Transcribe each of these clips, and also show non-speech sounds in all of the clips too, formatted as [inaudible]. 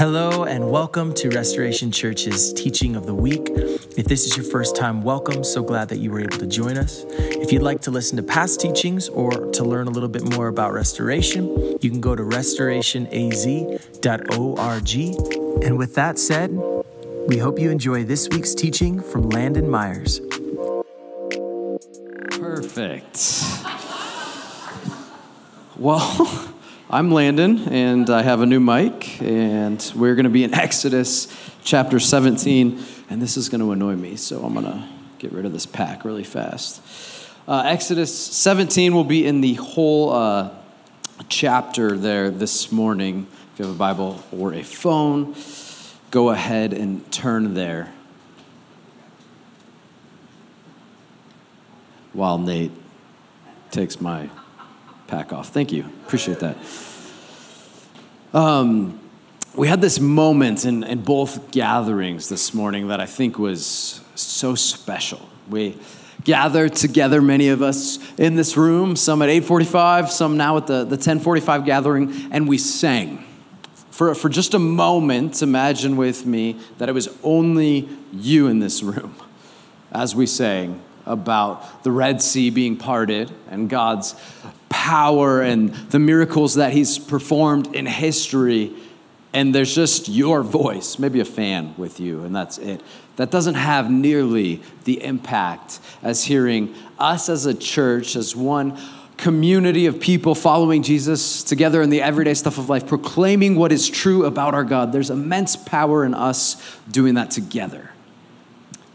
Hello, and welcome to Restoration Church's teaching of the week. If this is your first time, welcome. So glad that you were able to join us. If you'd like to listen to past teachings or to learn a little bit more about restoration, you can go to restorationaz.org. And with that said, we hope you enjoy this week's teaching from Landon Myers. Perfect. Well, [laughs] I'm Landon, and I have a new mic, and we're going to be in [laughs] Exodus chapter 17, and this is going to annoy me, so I'm going to get rid of this pack really fast. Uh, Exodus 17 will be in the whole uh, chapter there this morning. If you have a Bible or a phone, go ahead and turn there. While Nate takes my pack off. Thank you. Appreciate that. Um, we had this moment in, in both gatherings this morning that I think was so special. We gathered together, many of us in this room, some at 8:45, some now at the, the 10:45 gathering, and we sang. For, for just a moment, imagine with me that it was only you in this room as we sang about the Red Sea being parted and God's power and the miracles that He's performed in history. And there's just your voice, maybe a fan with you, and that's it. That doesn't have nearly the impact as hearing us as a church, as one community of people following Jesus together in the everyday stuff of life, proclaiming what is true about our God. There's immense power in us doing that together.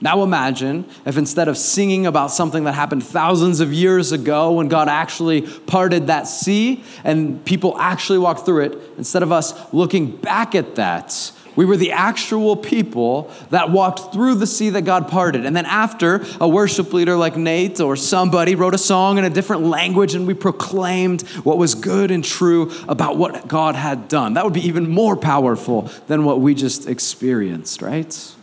Now imagine if instead of singing about something that happened thousands of years ago when God actually parted that sea and people actually walked through it, instead of us looking back at that, we were the actual people that walked through the sea that God parted. And then after, a worship leader like Nate or somebody wrote a song in a different language and we proclaimed what was good and true about what God had done. That would be even more powerful than what we just experienced, right?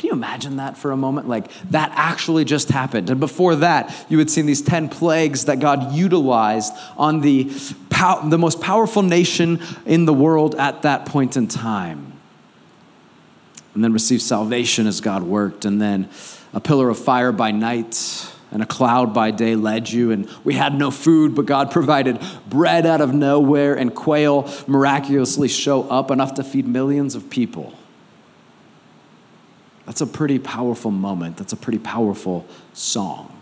Can you imagine that for a moment? Like that actually just happened. And before that, you had seen these 10 plagues that God utilized on the, pow- the most powerful nation in the world at that point in time. And then received salvation as God worked. And then a pillar of fire by night and a cloud by day led you. And we had no food, but God provided bread out of nowhere, and quail miraculously show up enough to feed millions of people. That's a pretty powerful moment. That's a pretty powerful song.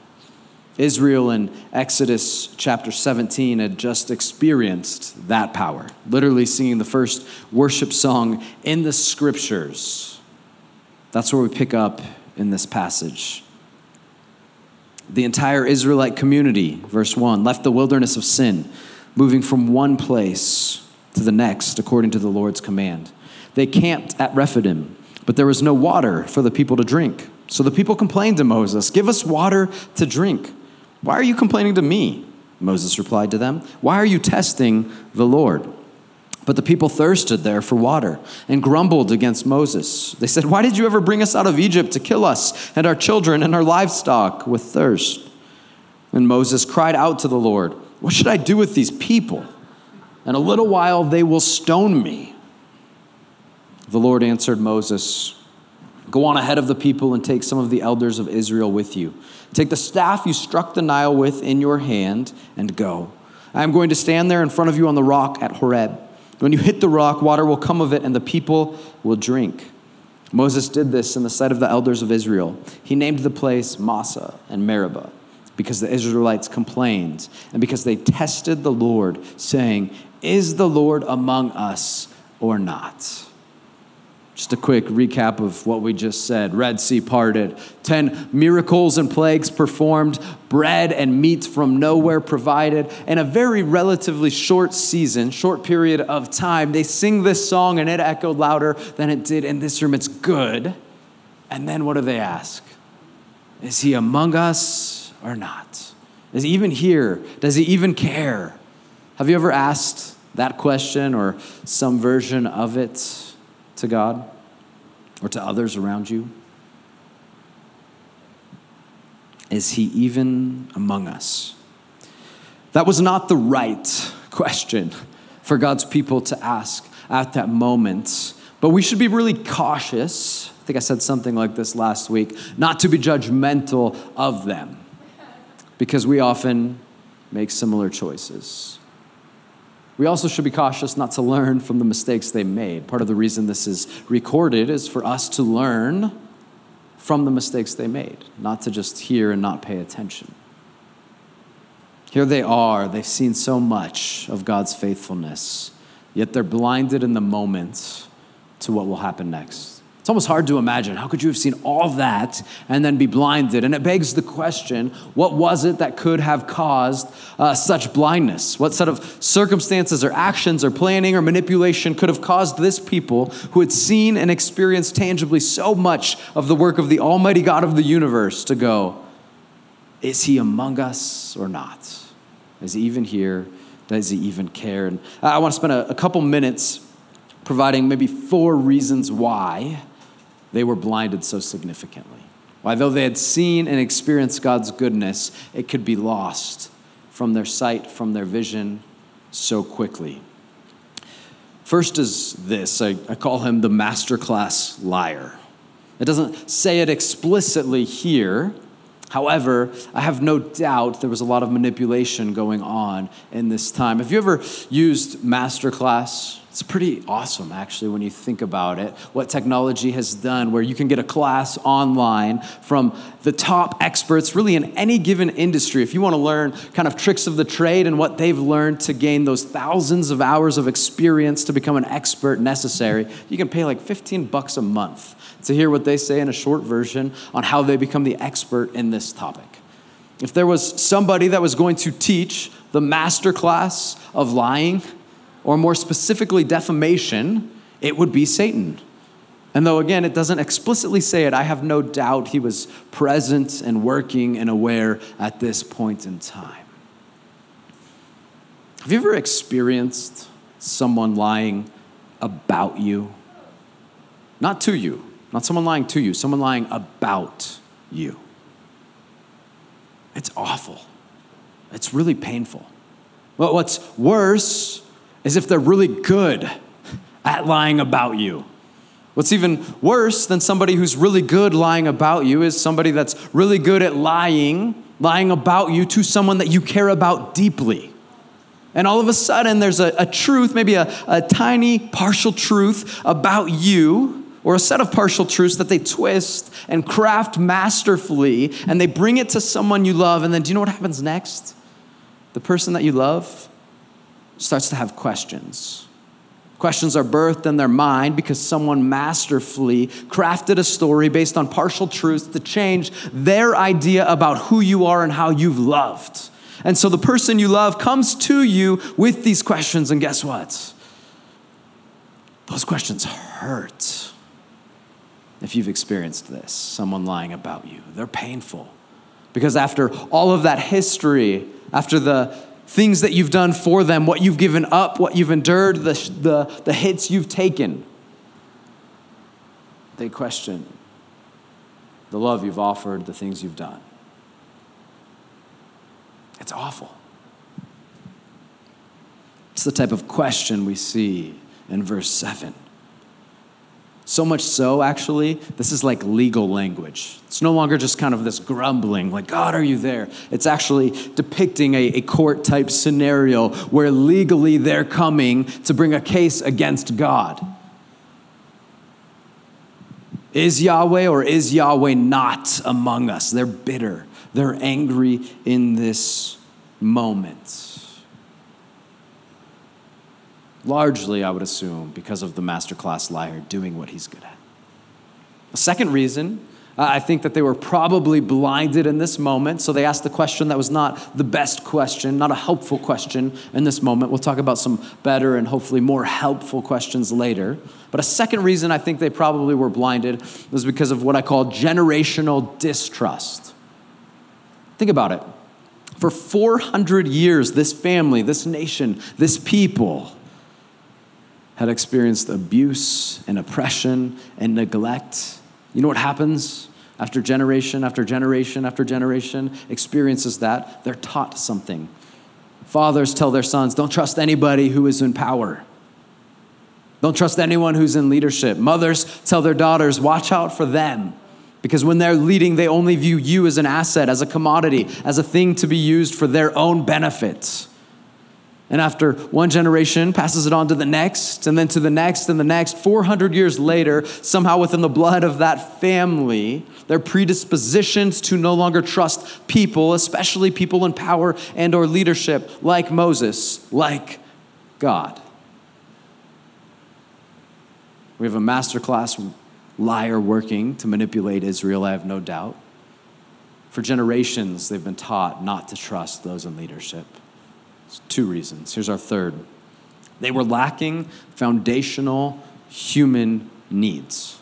Israel in Exodus chapter 17 had just experienced that power, literally singing the first worship song in the scriptures. That's where we pick up in this passage. The entire Israelite community, verse 1, left the wilderness of sin, moving from one place to the next according to the Lord's command. They camped at Rephidim but there was no water for the people to drink. So the people complained to Moses, Give us water to drink. Why are you complaining to me? Moses replied to them, Why are you testing the Lord? But the people thirsted there for water and grumbled against Moses. They said, Why did you ever bring us out of Egypt to kill us and our children and our livestock with thirst? And Moses cried out to the Lord, What should I do with these people? In a little while they will stone me. The Lord answered Moses, Go on ahead of the people and take some of the elders of Israel with you. Take the staff you struck the Nile with in your hand and go. I am going to stand there in front of you on the rock at Horeb. When you hit the rock, water will come of it, and the people will drink. Moses did this in the sight of the elders of Israel. He named the place Massah and Meribah because the Israelites complained and because they tested the Lord, saying, Is the Lord among us or not? Just a quick recap of what we just said Red Sea parted, 10 miracles and plagues performed, bread and meat from nowhere provided. In a very relatively short season, short period of time, they sing this song and it echoed louder than it did in this room. It's good. And then what do they ask? Is he among us or not? Is he even here? Does he even care? Have you ever asked that question or some version of it? To God or to others around you? Is he even among us? That was not the right [laughs] question for God's people to ask at that moment But we should be really cautious. I think I said something like this last week not to be judgmental of them because we often make similar choices. We also should be cautious not to learn from the mistakes they made. Part of the reason this is recorded is for us to learn from the mistakes they made, not to just hear and not pay attention. Here they are, they've seen so much of God's faithfulness, yet they're blinded in the moment to what will happen next. It's almost hard to imagine. How could you have seen all that and then be blinded? And it begs the question what was it that could have caused uh, such blindness? What set of circumstances or actions or planning or manipulation could have caused this people who had seen and experienced tangibly so much of the work of the Almighty God of the universe to go, is he among us or not? Is he even here? Does he even care? And I want to spend a, a couple minutes providing maybe four reasons why they were blinded so significantly. Why, though they had seen and experienced God's goodness, it could be lost from their sight, from their vision so quickly. First is this I, I call him the masterclass liar. It doesn't say it explicitly here. However, I have no doubt there was a lot of manipulation going on in this time. Have you ever used Masterclass? It's pretty awesome, actually, when you think about it, what technology has done, where you can get a class online from the top experts, really in any given industry. If you want to learn kind of tricks of the trade and what they've learned to gain those thousands of hours of experience to become an expert necessary, you can pay like 15 bucks a month to hear what they say in a short version on how they become the expert in this topic. If there was somebody that was going to teach the master class of lying, or more specifically, defamation, it would be Satan. And though, again, it doesn't explicitly say it, I have no doubt he was present and working and aware at this point in time. Have you ever experienced someone lying about you? Not to you, not someone lying to you, someone lying about you. It's awful. It's really painful. Well, what's worse is if they're really good at lying about you. What's even worse than somebody who's really good lying about you is somebody that's really good at lying, lying about you to someone that you care about deeply. And all of a sudden, there's a, a truth, maybe a, a tiny partial truth about you, or a set of partial truths that they twist and craft masterfully, and they bring it to someone you love. And then, do you know what happens next? The person that you love starts to have questions. Questions are birthed in their mind because someone masterfully crafted a story based on partial truths to change their idea about who you are and how you've loved. And so the person you love comes to you with these questions, and guess what? Those questions hurt. If you've experienced this, someone lying about you, they're painful. Because after all of that history, after the things that you've done for them, what you've given up, what you've endured, the, the, the hits you've taken. They question the love you've offered, the things you've done. It's awful. It's the type of question we see in verse 7. So much so, actually, this is like legal language. It's no longer just kind of this grumbling, like, God, are you there? It's actually depicting a, a court type scenario where legally they're coming to bring a case against God. Is Yahweh or is Yahweh not among us? They're bitter, they're angry in this moment largely, I would assume, because of the masterclass liar doing what he's good at. The second reason, uh, I think that they were probably blinded in this moment, so they asked the question that was not the best question, not a helpful question in this moment. We'll talk about some better and hopefully more helpful questions later. But a second reason I think they probably were blinded was because of what I call generational distrust. Think about it. For 400 years, this family, this nation, this people, had experienced abuse and oppression and neglect. You know what happens after generation after generation after generation experiences that? They're taught something. Fathers tell their sons, don't trust anybody who is in power. Don't trust anyone who's in leadership. Mothers tell their daughters, watch out for them. Because when they're leading, they only view you as an asset, as a commodity, as a thing to be used for their own benefit. And after one generation passes it on to the next, and then to the next, and the next, 400 years later, somehow within the blood of that family, their predispositions to no longer trust people, especially people in power and or leadership, like Moses, like God. We have a masterclass liar working to manipulate Israel, I have no doubt. For generations, they've been taught not to trust those in leadership. Two reasons. Here's our third they were lacking foundational human needs.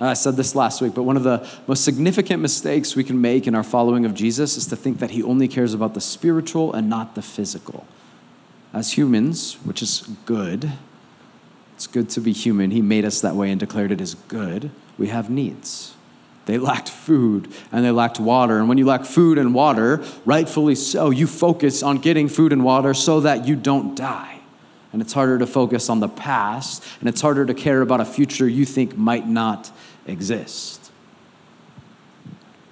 I said this last week, but one of the most significant mistakes we can make in our following of Jesus is to think that he only cares about the spiritual and not the physical. As humans, which is good, it's good to be human. He made us that way and declared it as good. We have needs. They lacked food and they lacked water. And when you lack food and water, rightfully so, you focus on getting food and water so that you don't die. And it's harder to focus on the past, and it's harder to care about a future you think might not exist.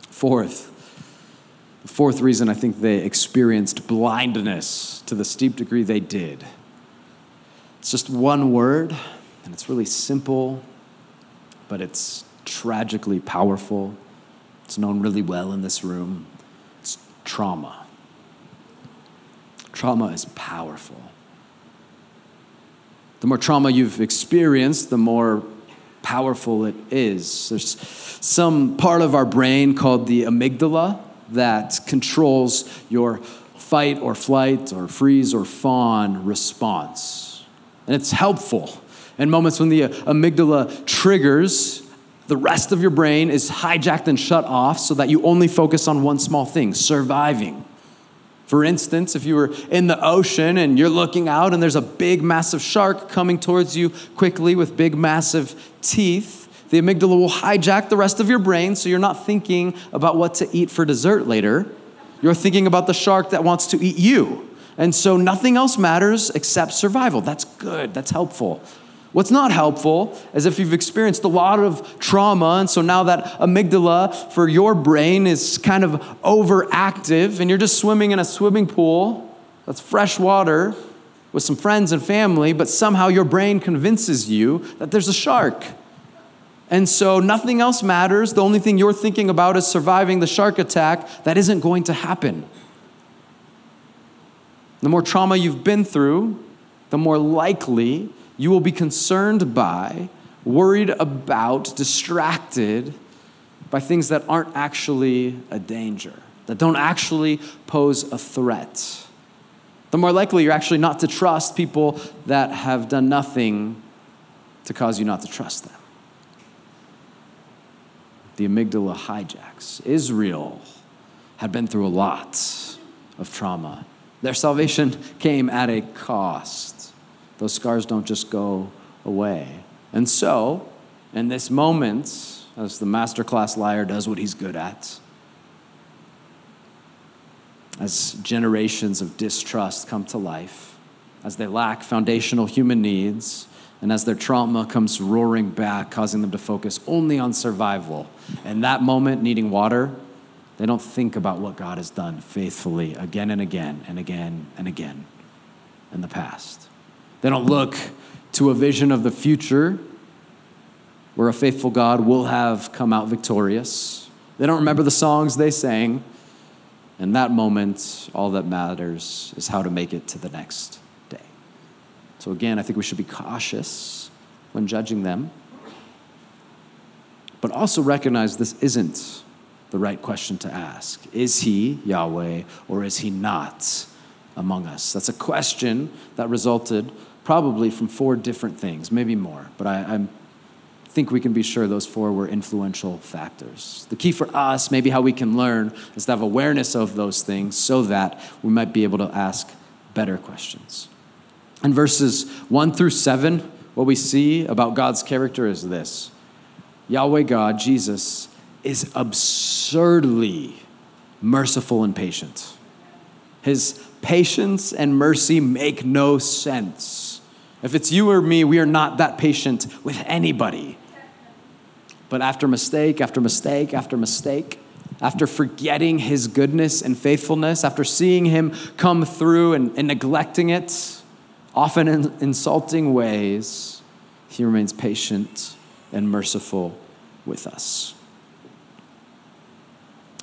Fourth, the fourth reason I think they experienced blindness to the steep degree they did it's just one word, and it's really simple, but it's tragically powerful. It's known really well in this room. It's trauma. Trauma is powerful. The more trauma you've experienced, the more powerful it is. There's some part of our brain called the amygdala that controls your fight or flight or freeze or fawn response. And it's helpful in moments when the amygdala triggers, the rest of your brain is hijacked and shut off so that you only focus on one small thing surviving. For instance, if you were in the ocean and you're looking out and there's a big, massive shark coming towards you quickly with big, massive teeth, the amygdala will hijack the rest of your brain so you're not thinking about what to eat for dessert later. You're thinking about the shark that wants to eat you. And so nothing else matters except survival. That's good, that's helpful. What's not helpful is if you've experienced a lot of trauma, and so now that amygdala for your brain is kind of overactive, and you're just swimming in a swimming pool that's fresh water with some friends and family, but somehow your brain convinces you that there's a shark. And so nothing else matters. The only thing you're thinking about is surviving the shark attack. That isn't going to happen. The more trauma you've been through, the more likely you will be concerned by, worried about, distracted by things that aren't actually a danger, that don't actually pose a threat. The more likely you're actually not to trust people that have done nothing to cause you not to trust them. The amygdala hijacks. Israel had been through a lot of trauma their salvation [laughs] came at a cost. Those scars don't just go away. And so, in this moment, as the masterclass liar does what he's good at, as generations of distrust come to life, as they lack foundational human needs, and as their trauma comes roaring back, causing them to focus only on survival, and that moment needing water, they don't think about what God has done faithfully again and again and again and again in the past. They don't look to a vision of the future where a faithful God will have come out victorious. They don't remember the songs they sang. In that moment, all that matters is how to make it to the next day. So, again, I think we should be cautious when judging them, but also recognize this isn't the right question to ask. Is he Yahweh or is he not among us? That's a question that resulted probably from four different things, maybe more, but I, I think we can be sure those four were influential factors. The key for us, maybe how we can learn, is to have awareness of those things so that we might be able to ask better questions. In verses 1 through 7, what we see about God's character is this Yahweh God, Jesus, is absurdly merciful and patient. His patience and mercy make no sense. If it's you or me, we are not that patient with anybody. But after mistake, after mistake, after mistake, after forgetting his goodness and faithfulness, after seeing him come through and, and neglecting it, often in insulting ways, he remains patient and merciful with us.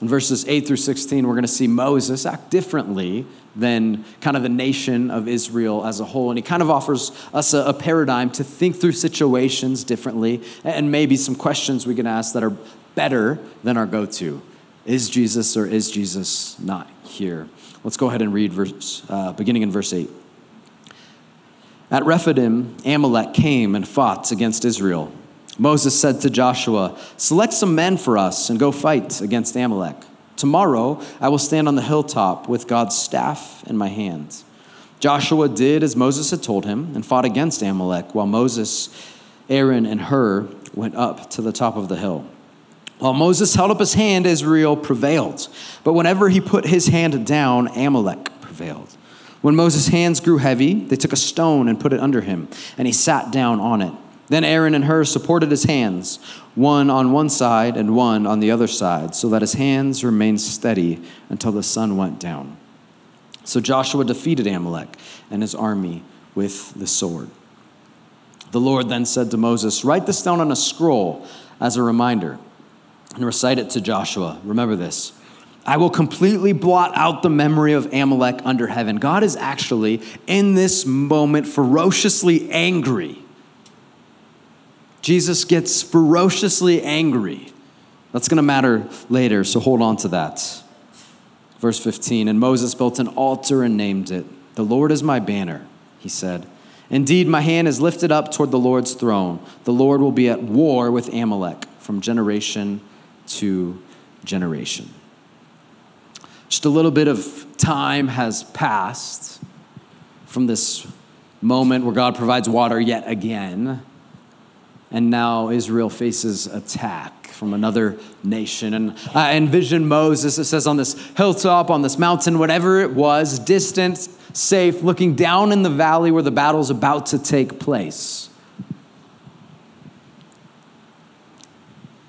In verses 8 through 16, we're going to see Moses act differently than kind of the nation of Israel as a whole. And he kind of offers us a, a paradigm to think through situations differently and maybe some questions we can ask that are better than our go to. Is Jesus or is Jesus not here? Let's go ahead and read verse, uh, beginning in verse 8. At Rephidim, Amalek came and fought against Israel. Moses said to Joshua, Select some men for us and go fight against Amalek. Tomorrow I will stand on the hilltop with God's staff in my hand. Joshua did as Moses had told him and fought against Amalek, while Moses, Aaron, and Hur went up to the top of the hill. While Moses held up his hand, Israel prevailed. But whenever he put his hand down, Amalek prevailed. When Moses' hands grew heavy, they took a stone and put it under him, and he sat down on it. Then Aaron and Hur supported his hands, one on one side and one on the other side, so that his hands remained steady until the sun went down. So Joshua defeated Amalek and his army with the sword. The Lord then said to Moses, Write this down on a scroll as a reminder and recite it to Joshua. Remember this. I will completely blot out the memory of Amalek under heaven. God is actually, in this moment, ferociously angry Jesus gets ferociously angry. That's going to matter later, so hold on to that. Verse 15 And Moses built an altar and named it, The Lord is my banner, he said. Indeed, my hand is lifted up toward the Lord's throne. The Lord will be at war with Amalek from generation to generation. Just a little bit of time has passed from this moment where God provides water yet again and now Israel faces attack from another nation. And uh, I envision Moses, it says, on this hilltop, on this mountain, whatever it was, distant, safe, looking down in the valley where the battle's about to take place.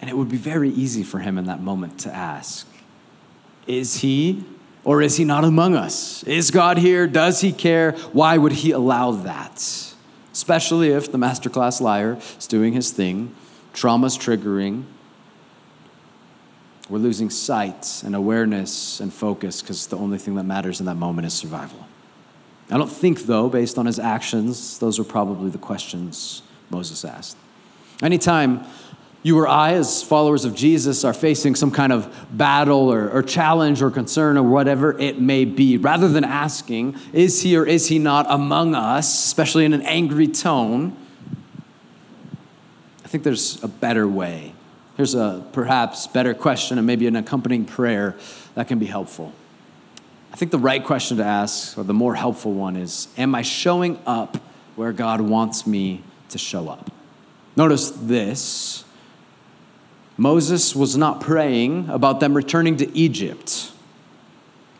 And it would be very easy for him in that moment to ask, Is he or is he not among us? Is God here? Does he care? Why would he allow that? Especially if the masterclass liar is doing his thing, trauma's triggering. We're losing sight and awareness and focus because the only thing that matters in that moment is survival. I don't think, though, based on his actions, those are probably the questions Moses asked. Anytime you or I, as followers of Jesus, are facing some kind of battle or, or, challenge or concern or whatever it may be, rather than asking, is he or is he not among us, especially in an angry tone, I think there's a better way. Here's a perhaps better question and maybe an accompanying prayer that can be helpful. I think the right question to ask, or the more helpful one, is Am I showing up where God wants me to show up? Notice this Moses was not praying about them returning to Egypt.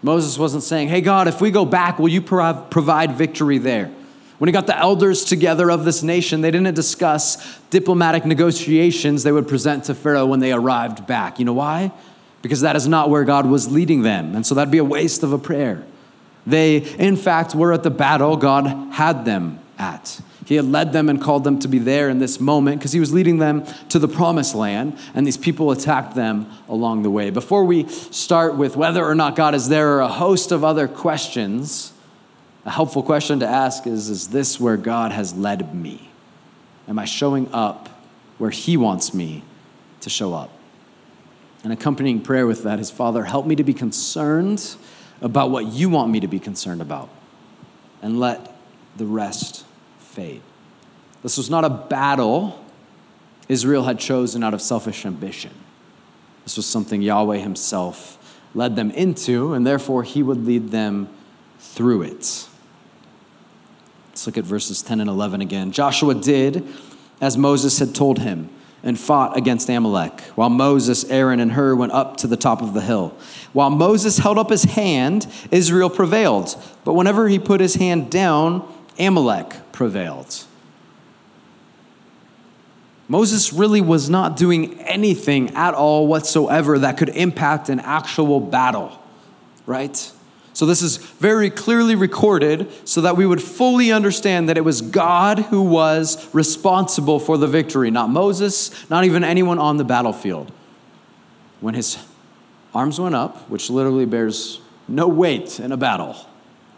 Moses wasn't saying, Hey, God, if we go back, will you provide victory there? When he got the elders together of this nation, they didn't discuss diplomatic negotiations they would present to Pharaoh when they arrived back. You know why? Because that is not where God was leading them. And so that'd be a waste of a prayer. They, in fact, were at the battle God had them at. He had led them and called them to be there in this moment because he was leading them to the promised land, and these people attacked them along the way. Before we start with whether or not God is there or a host of other questions, a helpful question to ask is Is this where God has led me? Am I showing up where He wants me to show up? An accompanying prayer with that is Father, help me to be concerned about what you want me to be concerned about, and let the rest fade. This was not a battle Israel had chosen out of selfish ambition. This was something Yahweh Himself led them into, and therefore He would lead them through it. Let's look at verses 10 and 11 again. Joshua did as Moses had told him and fought against Amalek, while Moses, Aaron, and Hur went up to the top of the hill. While Moses held up his hand, Israel prevailed. But whenever he put his hand down, Amalek prevailed. Moses really was not doing anything at all whatsoever that could impact an actual battle, right? So, this is very clearly recorded so that we would fully understand that it was God who was responsible for the victory, not Moses, not even anyone on the battlefield. When his arms went up, which literally bears no weight in a battle,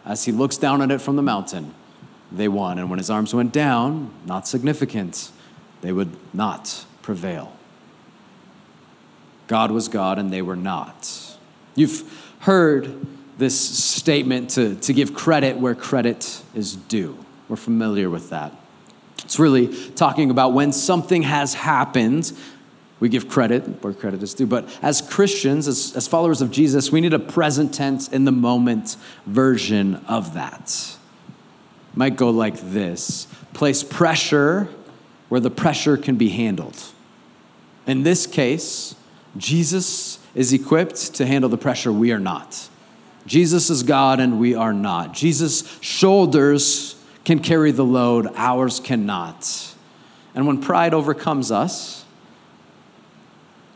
as he looks down at it from the mountain, they won. And when his arms went down, not significant, they would not prevail. God was God and they were not. You've heard this statement to, to give credit where credit is due. We're familiar with that. It's really talking about when something has happened, we give credit where credit is due. But as Christians, as, as followers of Jesus, we need a present tense in the moment version of that. Might go like this place pressure where the pressure can be handled. In this case, Jesus is equipped to handle the pressure we are not. Jesus is God and we are not. Jesus' shoulders can carry the load, ours cannot. And when pride overcomes us,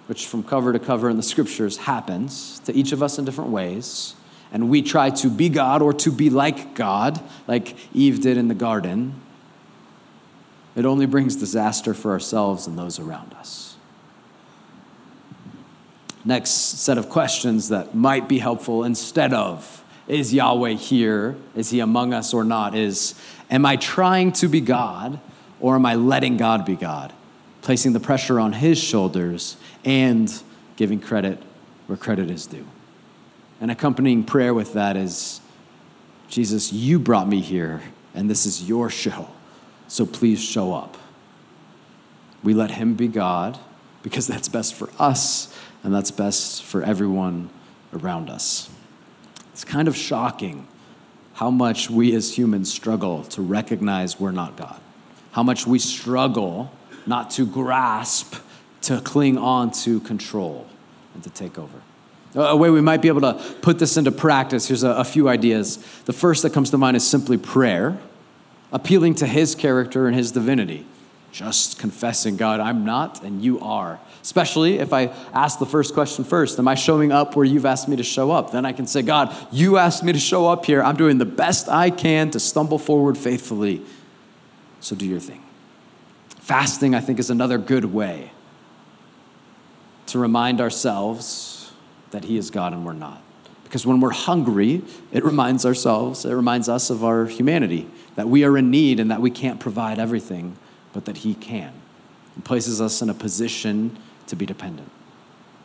which from cover to cover in the scriptures happens to each of us in different ways, and we try to be God or to be like God, like Eve did in the garden, it only brings disaster for ourselves and those around us. Next set of questions that might be helpful instead of is Yahweh here? Is he among us or not? Is am I trying to be God or am I letting God be God? Placing the pressure on his shoulders and giving credit where credit is due. An accompanying prayer with that is Jesus, you brought me here, and this is your show so please show up. We let Him be God because that's best for us and that's best for everyone around us. It's kind of shocking how much we as humans struggle to recognize we're not God, how much we struggle not to grasp, to cling on to control, and to take over. A way we might be able to put this into practice, here's a, a few ideas. The first that comes to mind is simply prayer appealing to his character and his divinity. Just confessing, God, I'm not and you are. Especially if I ask the first question first Am I showing up where you've asked me to show up? Then I can say, God, you asked me to show up here. I'm doing the best I can to stumble forward faithfully. So do your thing. Fasting, I think, is another good way to remind ourselves that He is God and we're not. Because when we're hungry, it reminds ourselves, it reminds us of our humanity that we are in need and that we can't provide everything, but that He can. It places us in a position to be dependent.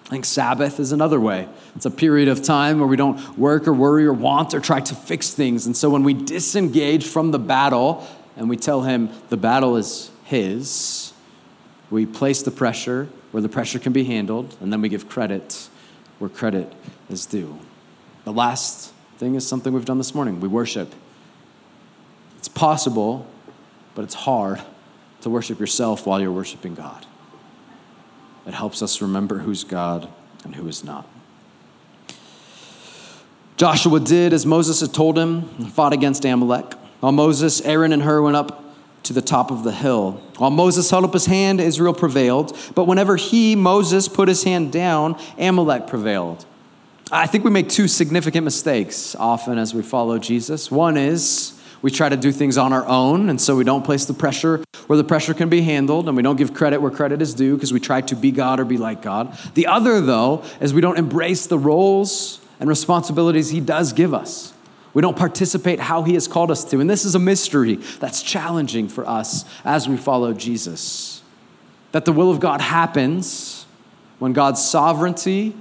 I think Sabbath is another way. It's a period of time where we don't work or worry or want or try to fix things. And so when we disengage from the battle and we tell Him the battle is His, we place the pressure where the pressure can be handled, and then we give credit where credit is due. The last thing is something we've done this morning we worship. It's possible, but it's hard to worship yourself while you're worshiping God. It helps us remember who's God and who is not. Joshua did as Moses had told him and fought against Amalek. While Moses, Aaron, and Hur went up to the top of the hill. While Moses held up his hand, Israel prevailed. But whenever he, Moses, put his hand down, Amalek prevailed. I think we make two significant mistakes often as we follow Jesus. One is we try to do things on our own, and so we don't place the pressure where the pressure can be handled, and we don't give credit where credit is due because we try to be God or be like God. The other, though, is we don't embrace the roles and responsibilities He does give us. We don't participate how He has called us to. And this is a mystery that's challenging for us as we follow Jesus. That the will of God happens when God's sovereignty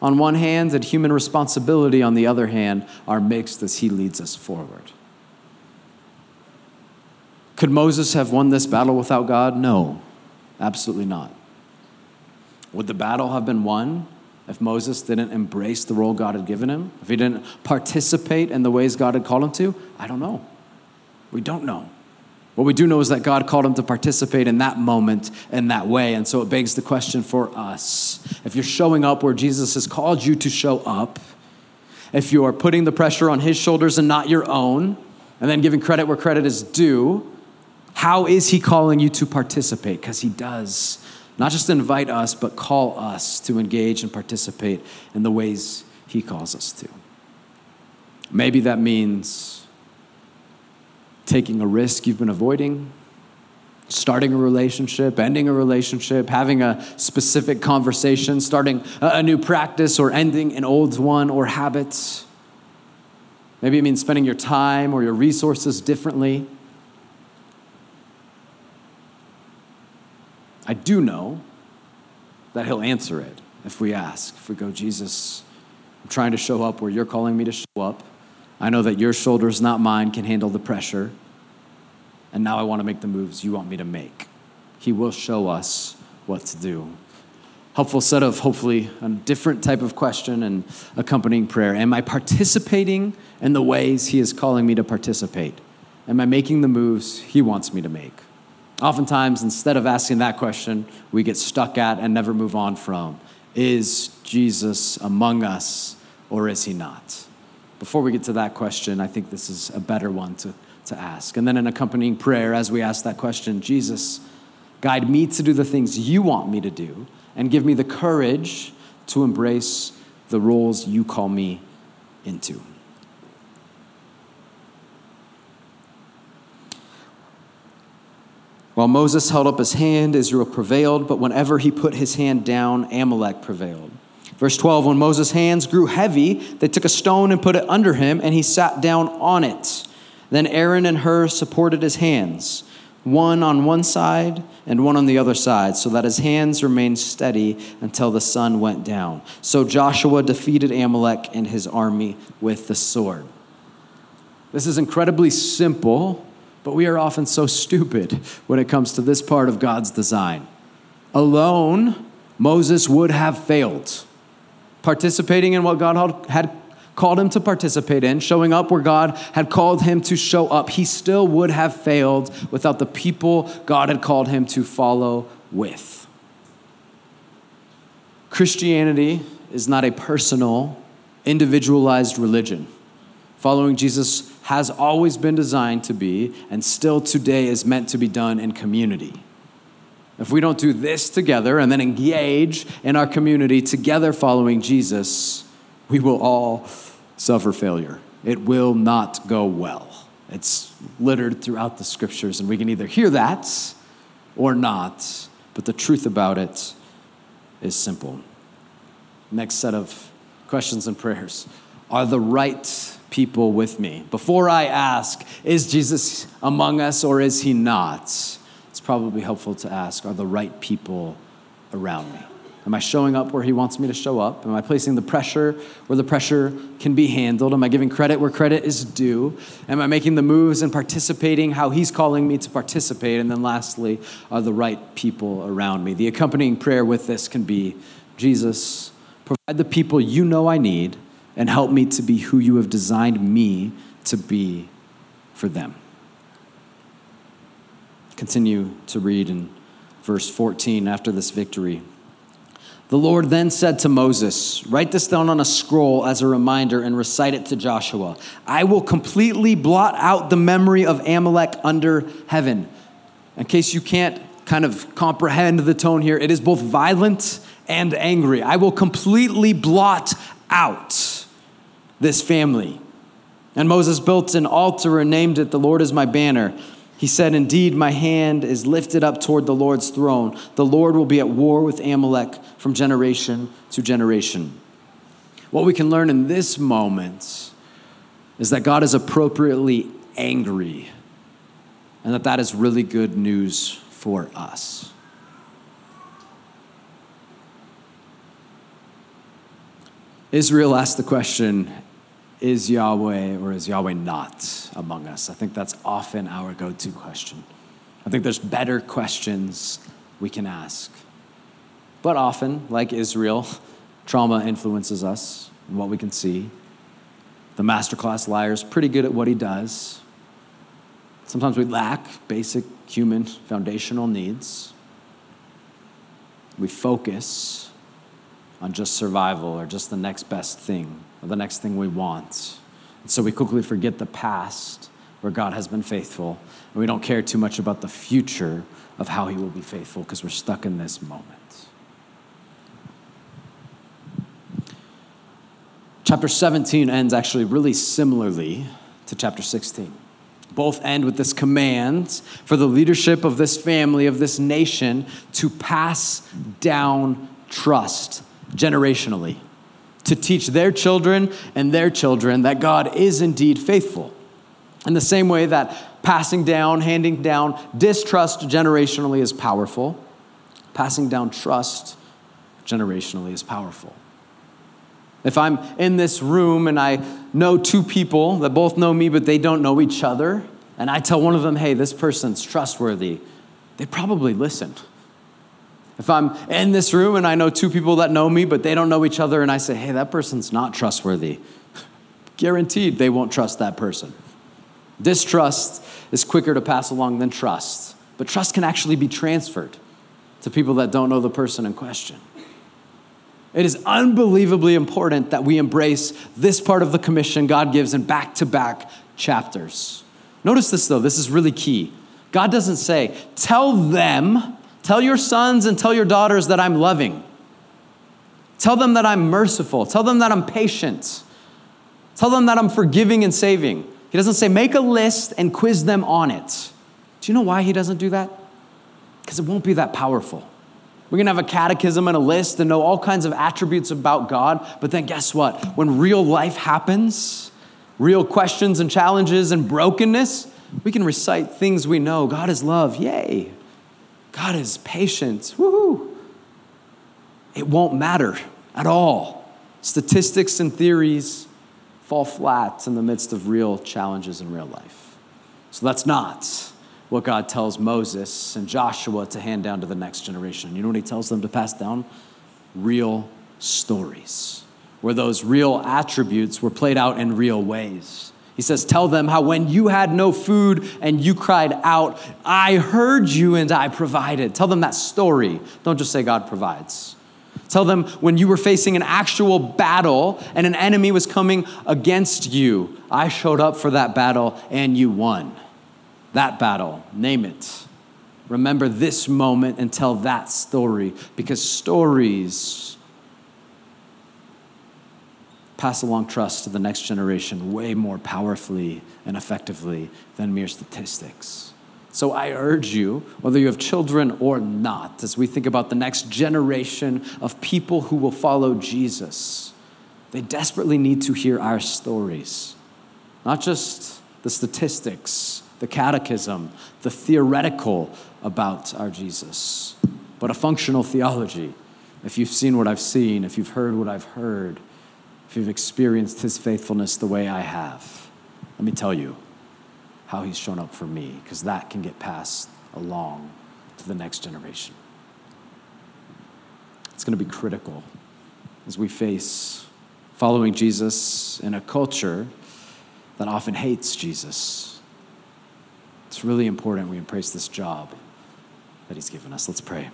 on one hand and human responsibility on the other hand are mixed as He leads us forward. Could Moses have won this battle without God? No, absolutely not. Would the battle have been won if Moses didn't embrace the role God had given him? If he didn't participate in the ways God had called him to? I don't know. We don't know. What we do know is that God called him to participate in that moment in that way. And so it begs the question for us if you're showing up where Jesus has called you to show up, if you're putting the pressure on his shoulders and not your own, And then giving credit where credit is due, how is he calling you to participate? Because he does not just invite us, but call us to engage and participate in the ways he calls us to. Maybe that means taking a risk you've been avoiding, starting a relationship, ending a relationship, having a specific conversation, starting a new practice, or ending an old one or habits. Maybe it means spending your time or your resources differently. I do know that He'll answer it if we ask. If we go, Jesus, I'm trying to show up where you're calling me to show up. I know that your shoulders, not mine, can handle the pressure. And now I want to make the moves you want me to make. He will show us what to do. Helpful set of hopefully a different type of question and accompanying prayer. Am I participating in the ways He is calling me to participate? Am I making the moves He wants me to make? Oftentimes, instead of asking that question, we get stuck at and never move on from Is Jesus among us or is he not? Before we get to that question, I think this is a better one to, to ask. And then an accompanying prayer as we ask that question Jesus, guide me to do the things you want me to do and give me the courage to embrace the roles you call me into. While Moses held up his hand, Israel prevailed, but whenever he put his hand down, Amalek prevailed. Verse 12 When Moses' hands grew heavy, they took a stone and put it under him, and he sat down on it. Then Aaron and Hur supported his hands, one on one side and one on the other side, so that his hands remained steady until the sun went down. So Joshua defeated Amalek and his army with the sword. This is incredibly simple but we are often so stupid when it comes to this part of God's design. Alone, Moses would have failed. Participating in what God had called him to participate in, showing up where God had called him to show up, he still would have failed without the people God had called him to follow with. Christianity is not a personal, individualized religion. Following Jesus has always been designed to be, and still today is meant to be done in community. If we don't do this together and then engage in our community together following Jesus, we will all suffer failure. It will not go well. It's littered throughout the scriptures, and we can either hear that or not, but the truth about it is simple. Next set of questions and prayers are the right people with me. Before I ask, is Jesus among us or is he not? It's probably helpful to ask, are the right people around me? Am I showing up where he wants me to show up? Am I placing the pressure where the pressure can be handled? Am I giving credit where credit is due? Am I making the moves and participating how he's calling me to participate? And then lastly, are the right people around me? The accompanying prayer with this can be Jesus, provide the people you know I need and help me to be who you have designed me to be for them. Continue to read in verse 14 after this victory. The Lord then said to Moses, Write this down on a scroll as a reminder and recite it to Joshua. I will completely blot out the memory of Amalek under heaven. In case you can't kind of comprehend the tone here, it is both violent and angry. I will completely blot out this family. And Moses built an altar and named it, The Lord is my banner. He said, Indeed, my hand is lifted up toward the Lord's throne. The Lord will be at war with Amalek from generation to generation. What we can learn in this moment is that God is appropriately angry, and that that is really good news for us. Israel asked the question is Yahweh or is Yahweh not among us? I think that's often our go to question. I think there's better questions we can ask. But often, like Israel, trauma influences us and what we can see. The masterclass liar is pretty good at what he does. Sometimes we lack basic human foundational needs. We focus on just survival or just the next best thing or the next thing we want. And so we quickly forget the past where God has been faithful, and we don't care too much about the future of how He will be faithful because we're stuck in this moment. Chapter 17 ends actually really similarly to chapter 16. Both end with this command for the leadership of this family, of this nation, to pass down trust generationally, to teach their children and their children that God is indeed faithful. In the same way that passing down, handing down distrust generationally is powerful, passing down trust generationally is powerful. If I'm in this room and I know two people that both know me, but they don't know each other, and I tell one of them, hey, this person's trustworthy, they probably listen. If I'm in this room and I know two people that know me, but they don't know each other, and I say, hey, that person's not trustworthy, [laughs] guaranteed they won't trust that person. Distrust is quicker to pass along than trust, but trust can actually be transferred to people that don't know the person in question. It is unbelievably important that we embrace this part of the commission God gives in back to back chapters. Notice this though, this is really key. God doesn't say, tell them, tell your sons and tell your daughters that I'm loving. Tell them that I'm merciful. Tell them that I'm patient. Tell them that I'm forgiving and saving. He doesn't say, make a list and quiz them on it. Do you know why he doesn't do that? Because it won't be that powerful. We're going to have a catechism and a list and know all kinds of attributes about God, but then guess what? When real life happens, real questions and challenges and brokenness, we can recite things we know. God is love, yay. God is patient, woohoo. It won't matter at all. Statistics and theories fall flat in the midst of real challenges in real life. So that's not what God tells Moses and Joshua to hand down to the next generation. You know what he tells them to pass down? Real stories, where those real attributes were played out in real ways. He says, Tell them how when you had no food and you cried out, I heard you and I provided. Tell them that story. Don't just say God provides. Tell them when you were facing an actual battle and an enemy was coming against you, I showed up for that battle and you won that battle, name it. Remember this moment and tell that story because stories pass along trust to the next generation way more powerfully and effectively than mere statistics. So I urge you, whether you have children or not, as we think about the next generation of people who will follow Jesus, they desperately need to hear our stories, not just the statistics the catechism, the theoretical about our Jesus, but a functional theology. If you've seen what I've seen, if you've heard what I've heard, if you've experienced his faithfulness the way I have, let me tell you how he's shown up for me, because that can get passed along to the next generation. It's going to be critical as we face following Jesus in a culture that often hates Jesus it's really important we embrace this job that He's given us. Let's pray.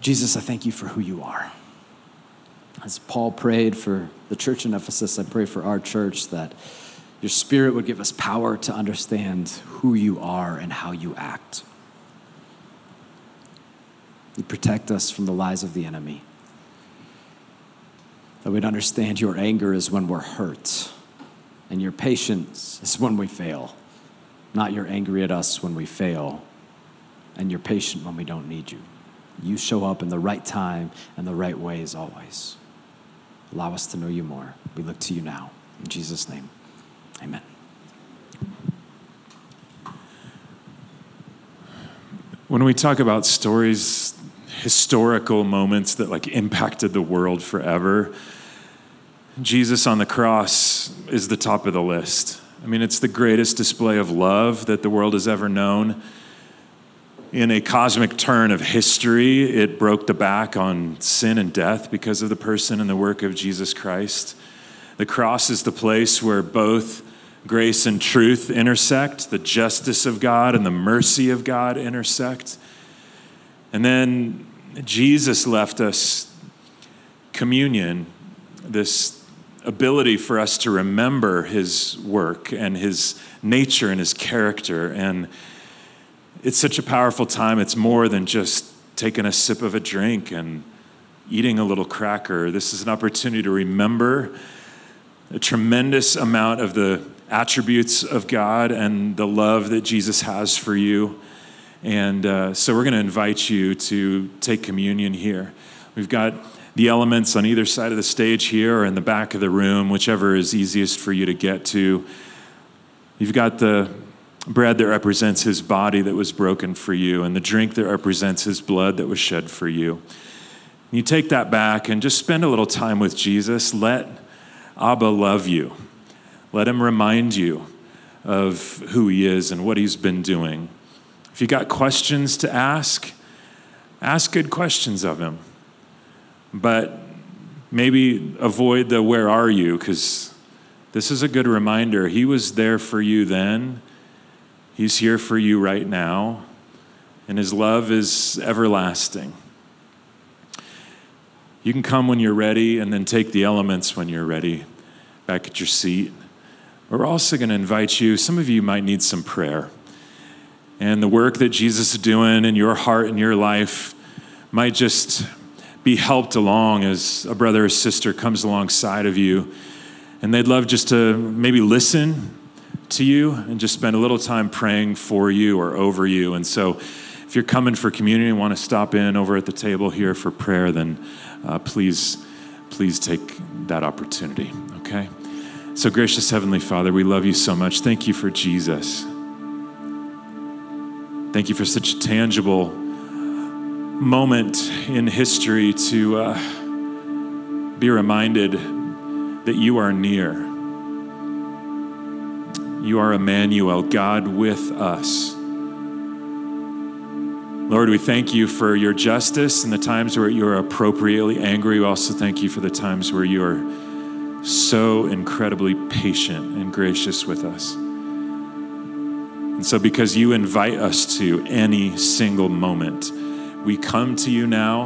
Jesus, I thank you for who you are. As Paul prayed for the church in Ephesus, I pray for our church that your spirit would give us power to understand who you are and how you act. You protect us from the lies of the enemy. That we'd understand your anger is when we're hurt and your patience is when we fail, not you're angry at us when we fail, and you're patient when we don't need you. You show up in the right time and the right ways always. Allow us to know you more. We look to you now. In Jesus' name, amen. When we talk about stories, historical moments that like impacted the world forever, Jesus on the cross is the top of the list. I mean, it's the greatest display of love that the world has ever known. In a cosmic turn of history, it broke the back on sin and death because of the person and the work of Jesus Christ. The cross is the place where both grace and truth intersect, the justice of God and the mercy of God intersect. And then Jesus left us communion, this ability for us to remember his work and his nature and his character. And it's such a powerful time. It's more than just taking a sip of a drink and eating a little cracker. This is an opportunity to remember a tremendous amount of the attributes of God and the love that Jesus has for you. And uh, so we're going to invite you to take communion here. We've got the elements on either side of the stage here or in the back of the room, whichever is easiest for you to get to. You've got the bread that represents his body that was broken for you, and the drink that represents his blood that was shed for you. You take that back and just spend a little time with Jesus. Let Abba love you. Let him remind you of who he is and what he's been doing. If you got questions to ask, ask good questions of him. But maybe avoid the where are you because this is a good reminder. He was there for you then, He's here for you right now, and His love is everlasting. You can come when you're ready and then take the elements when you're ready back at your seat. We're also going to invite you, some of you might need some prayer. And the work that Jesus is doing in your heart and your life might just be helped along as a brother or sister comes alongside of you. And they'd love just to maybe listen to you and just spend a little time praying for you or over you. And so, if you're coming for communion and want to stop in over at the table here for prayer, then uh, please, please take that opportunity, okay? So, gracious Heavenly Father, we love you so much. Thank you for Jesus. Thank you for such a tangible moment in history to uh, be reminded that you are near you are Emmanuel, God with us. Lord, we thank you for your justice and the times where you are appropriately angry. We also thank you for the times where you are so incredibly patient and gracious with us. And so, because you invite us to any single moment, we come to you now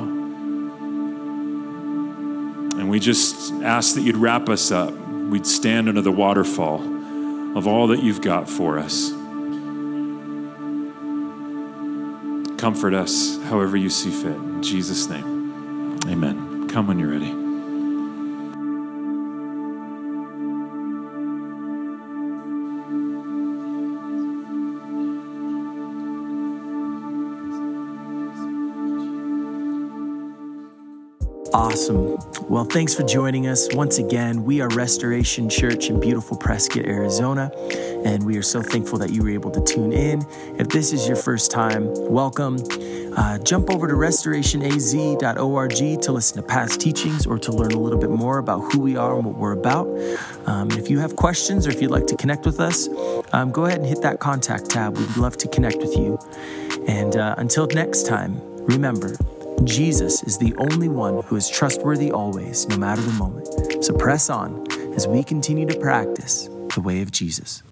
and we just ask that you'd wrap us up. We'd stand under the waterfall of all that you've got for us. Comfort us however you see fit. In Jesus' name, amen. Come when you're ready. Awesome. Well, thanks for joining us. Once again, we are Restoration Church in beautiful Prescott, Arizona, and we are so thankful that you were able to tune in. If this is your first time, welcome. Uh, jump over to restorationaz.org to listen to past teachings or to learn a little bit more about who we are and what we're about. Um, if you have questions or if you'd like to connect with us, um, go ahead and hit that contact tab. We'd love to connect with you. And uh, until next time, remember, Jesus is the only one who is trustworthy always, no matter the moment. So press on as we continue to practice the way of Jesus.